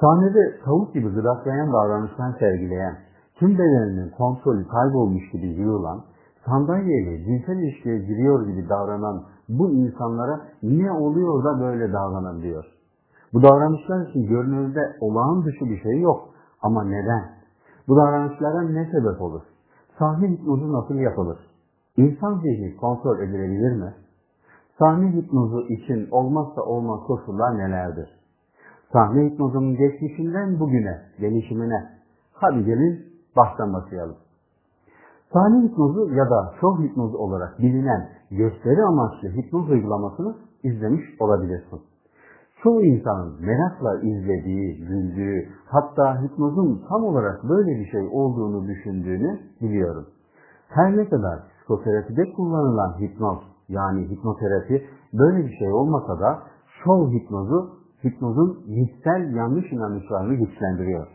Sahnede tavuk gibi gıdaklayan davranışlar sergileyen, tüm bedeninin kontrolü kaybolmuş gibi yığılan, sandalyeyle cinsel ilişkiye giriyor gibi davranan bu insanlara ne oluyor da böyle davranabiliyor? Bu davranışlar için görünürde olağan dışı bir şey yok. Ama neden? Bu davranışlara ne sebep olur? Sahne hipnozu nasıl yapılır? İnsan zihni kontrol edilebilir mi? Sahne hipnozu için olmazsa olmaz koşullar nelerdir? Sahne hipnozunun geçmişinden bugüne, gelişimine. Hadi gelin baştan başlayalım. Sahne hipnozu ya da şov hipnozu olarak bilinen gösteri amaçlı hipnoz uygulamasını izlemiş olabilirsin. Çoğu insanın merakla izlediği, güldüğü, hatta hipnozun tam olarak böyle bir şey olduğunu düşündüğünü biliyorum. Her ne kadar psikoterapide kullanılan hipnoz, yani hipnoterapi böyle bir şey olmasa da şov hipnozu, hipnozun hissel yanlış inanışlarını güçlendiriyor.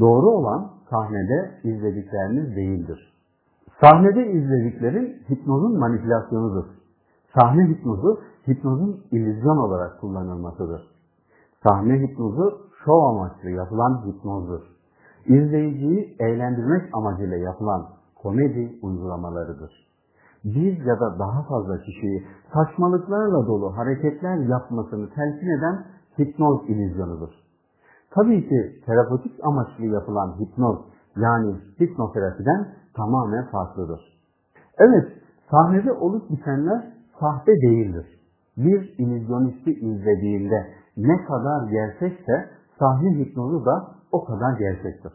Doğru olan sahnede izledikleriniz değildir. Sahnede izlediklerin hipnozun manipülasyonudur. Sahne hipnozu, hipnozun illüzyon olarak kullanılmasıdır. Sahne hipnozu şov amaçlı yapılan hipnozdur. İzleyiciyi eğlendirmek amacıyla yapılan komedi uygulamalarıdır. Bir ya da daha fazla kişiyi saçmalıklarla dolu hareketler yapmasını telkin eden hipnoz illüzyonudur. Tabii ki terapötik amaçlı yapılan hipnoz yani hipnoterapiden tamamen farklıdır. Evet, sahnede olup bitenler sahte değildir. Bir illüzyonisti izlediğinde ne kadar gerçekse sahne hipnozu da o kadar gerçektir.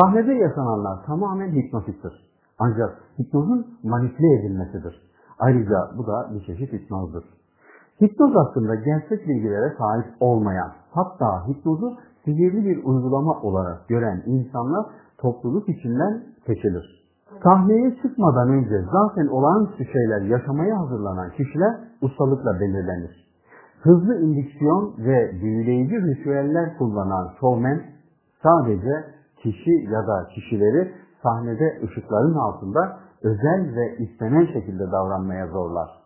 Sahnede yaşananlar tamamen hipnotiktir. Ancak hipnozun manipüle edilmesidir. Ayrıca bu da bir çeşit hipnozdur. Hipnoz hakkında gerçek bilgilere sahip olmayan, hatta hipnozu sihirli bir uygulama olarak gören insanlar topluluk içinden seçilir. Sahneye çıkmadan önce zaten olağanüstü şeyler yaşamaya hazırlanan kişiler ustalıkla belirlenir. Hızlı indüksiyon ve büyüleyici ritüeller kullanan showman sadece kişi ya da kişileri sahnede ışıkların altında özel ve istenen şekilde davranmaya zorlar.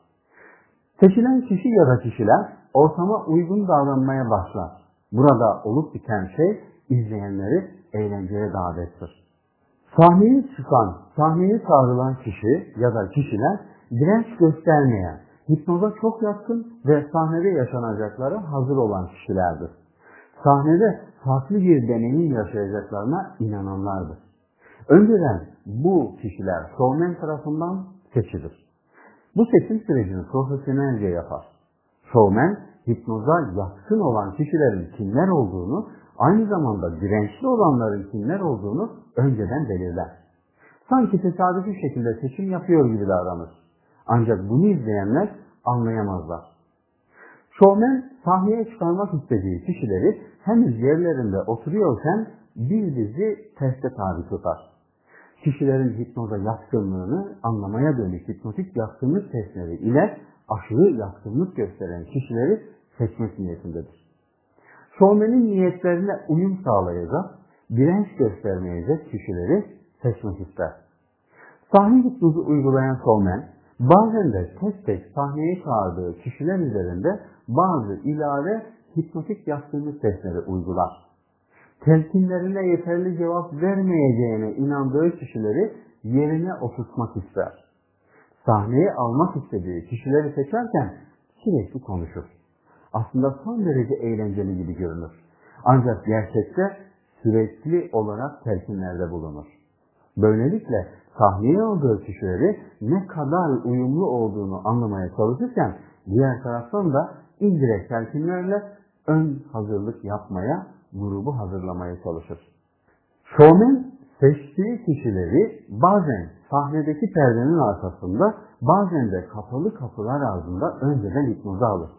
Seçilen kişi ya da kişiler ortama uygun davranmaya başlar. Burada olup biten şey izleyenleri eğlenceye davettir. Sahneye çıkan, sahneye çağrılan kişi ya da kişiler direnç göstermeyen, hipnoza çok yatkın ve sahnede yaşanacaklara hazır olan kişilerdir. Sahnede farklı bir deneyim yaşayacaklarına inananlardır. Önceden bu kişiler showman tarafından seçilir. Bu seçim sürecini profesyonelce yapar. Showman, hipnoza yatkın olan kişilerin kimler olduğunu, aynı zamanda dirençli olanların kimler olduğunu önceden belirler. Sanki tesadüfi şekilde seçim yapıyor gibi davranır. Ancak bunu izleyenler anlayamazlar. Showman sahneye çıkarmak istediği kişileri henüz yerlerinde oturuyorken bir dizi teste tabi tutar. Kişilerin hipnoza yatkınlığını anlamaya dönük hipnotik yatkınlık testleri ile aşırı yatkınlık gösteren kişileri seçmek niyetindedir. Showman'in niyetlerine uyum sağlayacak, direnç göstermeyecek kişileri seçmek ister. Sahne hipnozu uygulayan showman, bazen de tek tek sahneye çağırdığı kişiler üzerinde bazı ilave hipnotik yatkınlık testleri uygular. Telkinlerine yeterli cevap vermeyeceğine inandığı kişileri yerine oturtmak ister. Sahneye almak istediği kişileri seçerken sürekli konuşur. Aslında son derece eğlenceli gibi görünür. Ancak gerçekte sürekli olarak telkinlerde bulunur. Böylelikle sahneye aldığı kişileri ne kadar uyumlu olduğunu anlamaya çalışırken diğer taraftan da indirekt telkinlerle ön hazırlık yapmaya, grubu hazırlamaya çalışır. Showman seçtiği kişileri bazen sahnedeki perdenin arkasında bazen de kapalı kapılar ağzında önceden hipnoza alır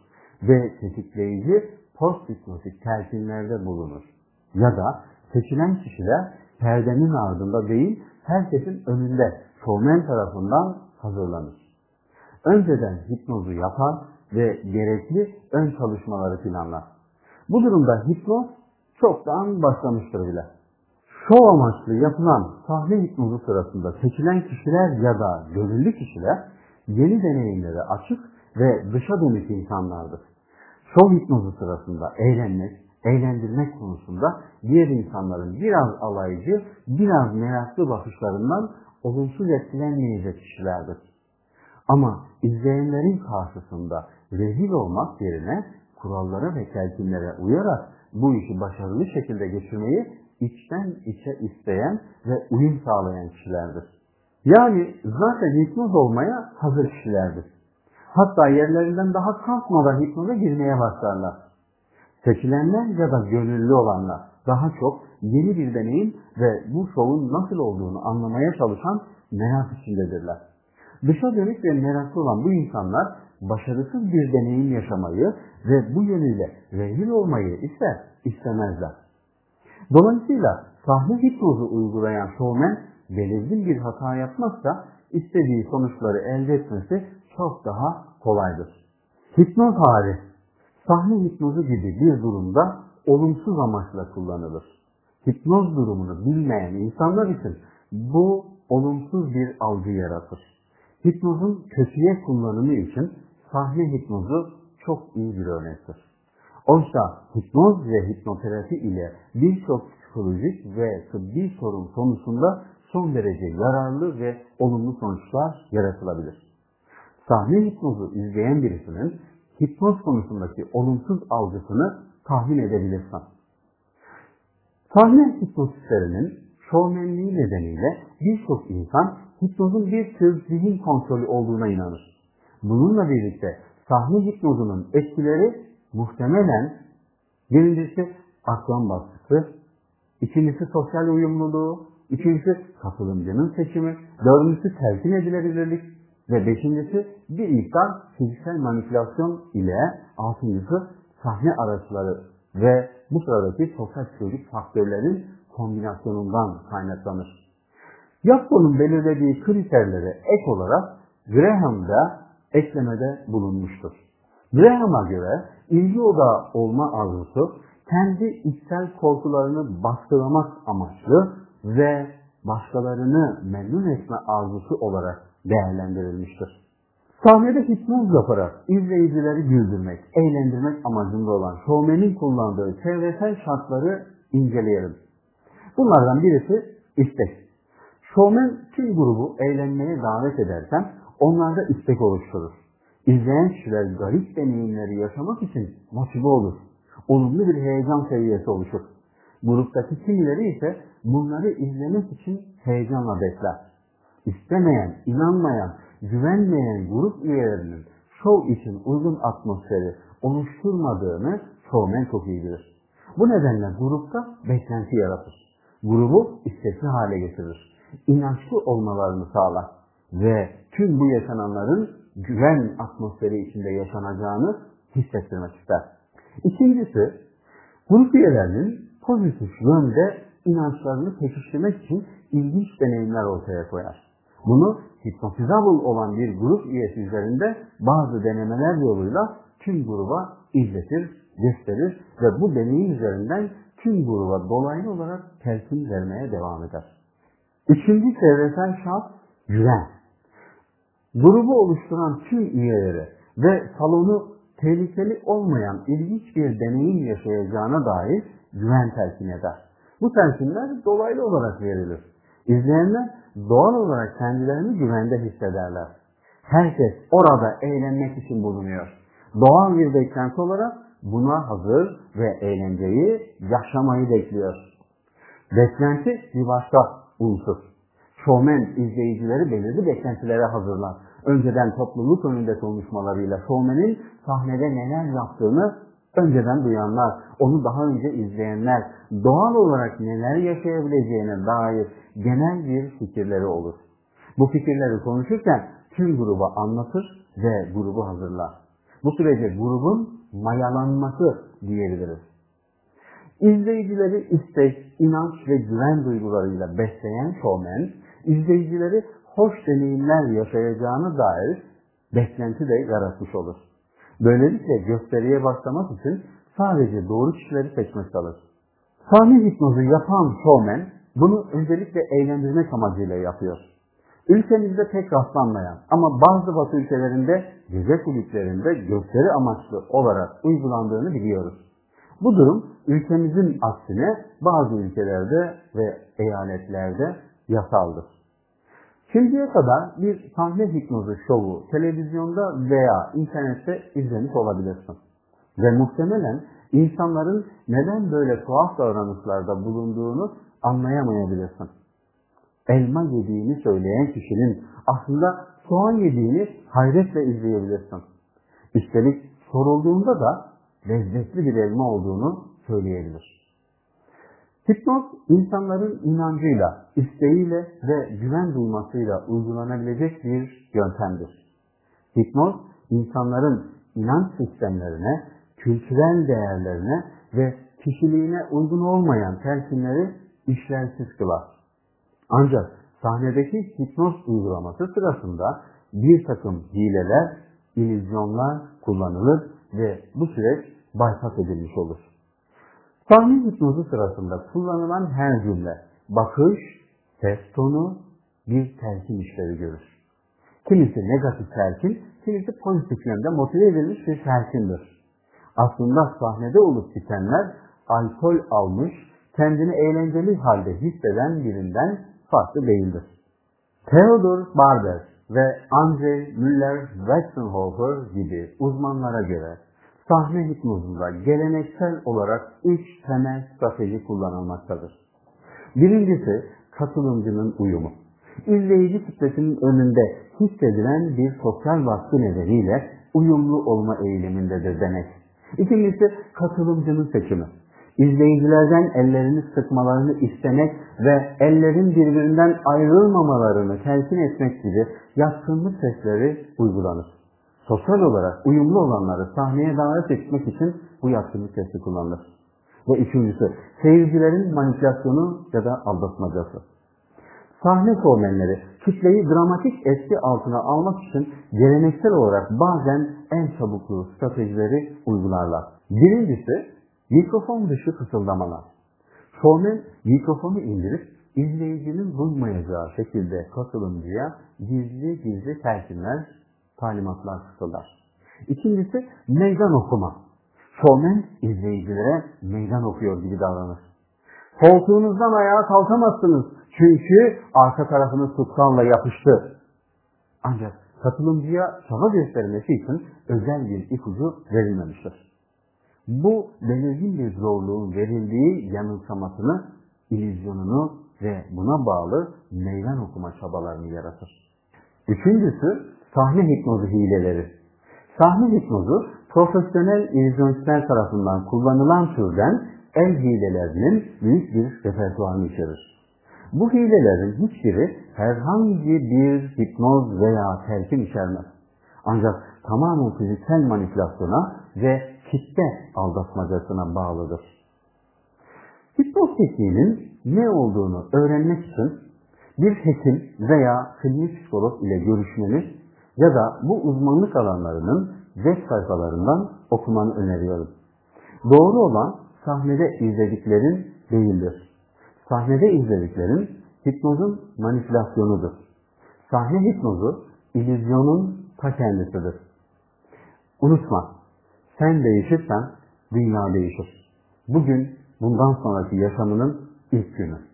ve tetikleyici post hipnotik telkinlerde bulunur. Ya da seçilen kişiler perdenin ardında değil herkesin önünde showman tarafından hazırlanır. Önceden hipnozu yapar ve gerekli ön çalışmaları planlar. Bu durumda hipnoz çoktan başlamıştır bile. Şov amaçlı yapılan sahne hipnozu sırasında seçilen kişiler ya da gönüllü kişiler yeni deneyimlere açık ve dışa dönük insanlardır. Şov hipnozu sırasında eğlenmek, eğlendirmek konusunda diğer insanların biraz alaycı, biraz meraklı bakışlarından olumsuz etkilenmeyecek kişilerdir. Ama izleyenlerin karşısında rezil olmak yerine kurallara ve telkinlere uyarak bu işi başarılı şekilde geçirmeyi içten içe isteyen ve uyum sağlayan kişilerdir. Yani zaten hipnoz olmaya hazır kişilerdir. Hatta yerlerinden daha kalkmadan hipnoza girmeye başlarlar. Seçilenler ya da gönüllü olanlar daha çok yeni bir deneyim ve bu şovun nasıl olduğunu anlamaya çalışan merak içindedirler. Dışa dönük ve meraklı olan bu insanlar başarısız bir deneyim yaşamayı ve bu yönüyle rezil olmayı ise istemezler. Dolayısıyla sahne hipnozu uygulayan şovmen belirgin bir hata yapmazsa istediği sonuçları elde etmesi çok daha kolaydır. Hipnoz hali sahne hipnozu gibi bir durumda olumsuz amaçla kullanılır. Hipnoz durumunu bilmeyen insanlar için bu olumsuz bir algı yaratır. Hipnozun kötüye kullanımı için sahne hipnozu çok iyi bir örnektir. Oysa hipnoz ve hipnoterapi ile birçok psikolojik ve tıbbi sorun konusunda son derece yararlı ve olumlu sonuçlar yaratılabilir. Sahne hipnozu izleyen birisinin hipnoz konusundaki olumsuz algısını tahmin edebilirsin. Sahne hipnotistlerinin şovmenliği nedeniyle birçok insan hipnozun bir tür zihin kontrolü olduğuna inanır. Bununla birlikte sahne hipnozunun etkileri muhtemelen birincisi akran baskısı, ikincisi sosyal uyumluluğu, üçüncüsü katılımcının seçimi, dördüncüsü telkin edilebilirlik ve beşincisi bir miktar fiziksel manipülasyon ile altıncısı sahne araçları ve bu sıradaki sosyal psikolojik faktörlerin kombinasyonundan kaynaklanır. Yapbo'nun belirlediği kriterlere ek olarak Graham da eklemede bulunmuştur. Graham'a göre ilgi odağı olma arzusu kendi içsel korkularını baskılamak amaçlı ve başkalarını memnun etme arzusu olarak değerlendirilmiştir. Sahnede hipnoz yaparak izleyicileri güldürmek, eğlendirmek amacında olan şovmenin kullandığı çevresel şartları inceleyelim. Bunlardan birisi istek. Şovmen tüm grubu eğlenmeye davet ederken onlarda istek oluşturur. İzleyen kişiler garip deneyimleri yaşamak için motive olur. Olumlu bir heyecan seviyesi oluşur. Gruptaki kimileri ise bunları izlemek için heyecanla bekler. İstemeyen, inanmayan, güvenmeyen grup üyelerinin şov için uygun atmosferi oluşturmadığını şovmen çok iyi bilir. Bu nedenle grupta beklenti yaratır. Grubu istekli hale getirir. İnançlı olmalarını sağlar ve tüm bu yaşananların güven atmosferi içinde yaşanacağını hissettirmek ister. İkincisi, grup üyelerinin pozitif yönde inançlarını pekiştirmek için ilginç deneyimler ortaya koyar. Bunu hipnotizable olan bir grup üyesi üzerinde bazı denemeler yoluyla tüm gruba izletir, gösterir ve bu deneyim üzerinden tüm gruba dolaylı olarak telkin vermeye devam eder. Üçüncü çevresel şart güven. Grubu oluşturan tüm üyeleri ve salonu tehlikeli olmayan ilginç bir deneyim yaşayacağına dair güven telkin eder. Bu telkinler dolaylı olarak verilir. İzleyenler doğal olarak kendilerini güvende hissederler. Herkes orada eğlenmek için bulunuyor. Doğal bir beklenti olarak buna hazır ve eğlenceyi yaşamayı bekliyor. Beklenti bir başka unsur. Şovmen izleyicileri belirli beklentilere hazırlar. Önceden topluluk önünde konuşmalarıyla şovmenin sahnede neler yaptığını önceden duyanlar, onu daha önce izleyenler, doğal olarak neler yaşayabileceğine dair genel bir fikirleri olur. Bu fikirleri konuşurken tüm gruba anlatır ve grubu hazırlar. Bu sürece grubun mayalanması diyebiliriz. İzleyicileri istek, inanç ve güven duygularıyla besleyen şovmen, izleyicileri hoş deneyimler yaşayacağına dair beklenti de yaratmış olur. Böylelikle gösteriye başlamak için sadece doğru kişileri seçmek kalır. Sahne hipnozu yapan showman bunu öncelikle eğlendirmek amacıyla yapıyor. Ülkemizde pek rastlanmayan ama bazı batı ülkelerinde gece kulüplerinde gösteri amaçlı olarak uygulandığını biliyoruz. Bu durum ülkemizin aksine bazı ülkelerde ve eyaletlerde yasaldır. Şimdiye kadar bir sahne hipnozu şovu televizyonda veya internette izlemiş olabilirsin. Ve muhtemelen insanların neden böyle tuhaf davranışlarda bulunduğunu anlayamayabilirsin. Elma yediğini söyleyen kişinin aslında soğan yediğini hayretle izleyebilirsin. Üstelik sorulduğunda da lezzetli bir elma olduğunu söyleyebilir. Hipnoz, insanların inancıyla, isteğiyle ve güven duymasıyla uygulanabilecek bir yöntemdir. Hipnoz, insanların inanç sistemlerine, kültürel değerlerine ve kişiliğine uygun olmayan telkinleri işlevsiz kılar. Ancak sahnedeki hipnoz uygulaması sırasında bir takım hileler, illüzyonlar kullanılır ve bu süreç bypass edilmiş olur. Sahne hipnozu sırasında kullanılan her cümle, bakış, ses tonu bir telkin işlevi görür. Kimisi negatif telkin, kimisi pozitif yönde motive edilmiş bir telkindir. Aslında sahnede olup bitenler alkol almış, kendini eğlenceli halde hisseden birinden farklı değildir. Theodor Barber ve Andrei Müller-Wechselhofer gibi uzmanlara göre sahne hipnozunda geleneksel olarak üç temel strateji kullanılmaktadır. Birincisi katılımcının uyumu. İzleyici kitlesinin önünde hissedilen bir sosyal baskı nedeniyle uyumlu olma eğilimindedir demek. İkincisi katılımcının seçimi. İzleyicilerden ellerini sıkmalarını istemek ve ellerin birbirinden ayrılmamalarını telkin etmek gibi yatkınlık sesleri uygulanır. Sosyal olarak uyumlu olanları sahneye davet etmek için bu yatkınlık sesi kullanılır. Ve üçüncüsü, seyircilerin manipülasyonu ya da aldatmacası. Sahne şovmenleri kitleyi dramatik etki altına almak için geleneksel olarak bazen en çabuklu stratejileri uygularlar. Birincisi, mikrofon dışı fısıldamalar. Şovmen mikrofonu indirip izleyicinin duymayacağı şekilde katılımcıya gizli gizli telkinler, talimatlar fısıldar. İkincisi meydan okuma. Şovmen izleyicilere meydan okuyor gibi davranır. Koltuğunuzdan ayağa kalkamazsınız çünkü arka tarafınız tutkanla yapıştı. Ancak katılımcıya çaba göstermesi için özel bir ipucu verilmemiştir. Bu belirgin bir zorluğun verildiği yanılsamasını, illüzyonunu ve buna bağlı meydan okuma çabalarını yaratır. Üçüncüsü sahne hipnozu hileleri. Sahne hipnozu profesyonel illüzyonistler tarafından kullanılan türden el hilelerinin büyük bir repertuarını içerir. Bu hilelerin hiçbiri herhangi bir hipnoz veya telkin içermez. Ancak tamamen fiziksel manipülasyona ve kitle aldatmacasına bağlıdır. Hipnoz tekniğinin ne olduğunu öğrenmek için bir hekim veya klinik psikolog ile görüşmeniz ya da bu uzmanlık alanlarının web sayfalarından okumanı öneriyorum. Doğru olan sahnede izlediklerin değildir. Sahnede izlediklerin hipnozun manipülasyonudur. Sahne hipnozu illüzyonun ta kendisidir. Unutma, sen değişirsen dünya değişir. Bugün bundan sonraki yaşamının ilk günü.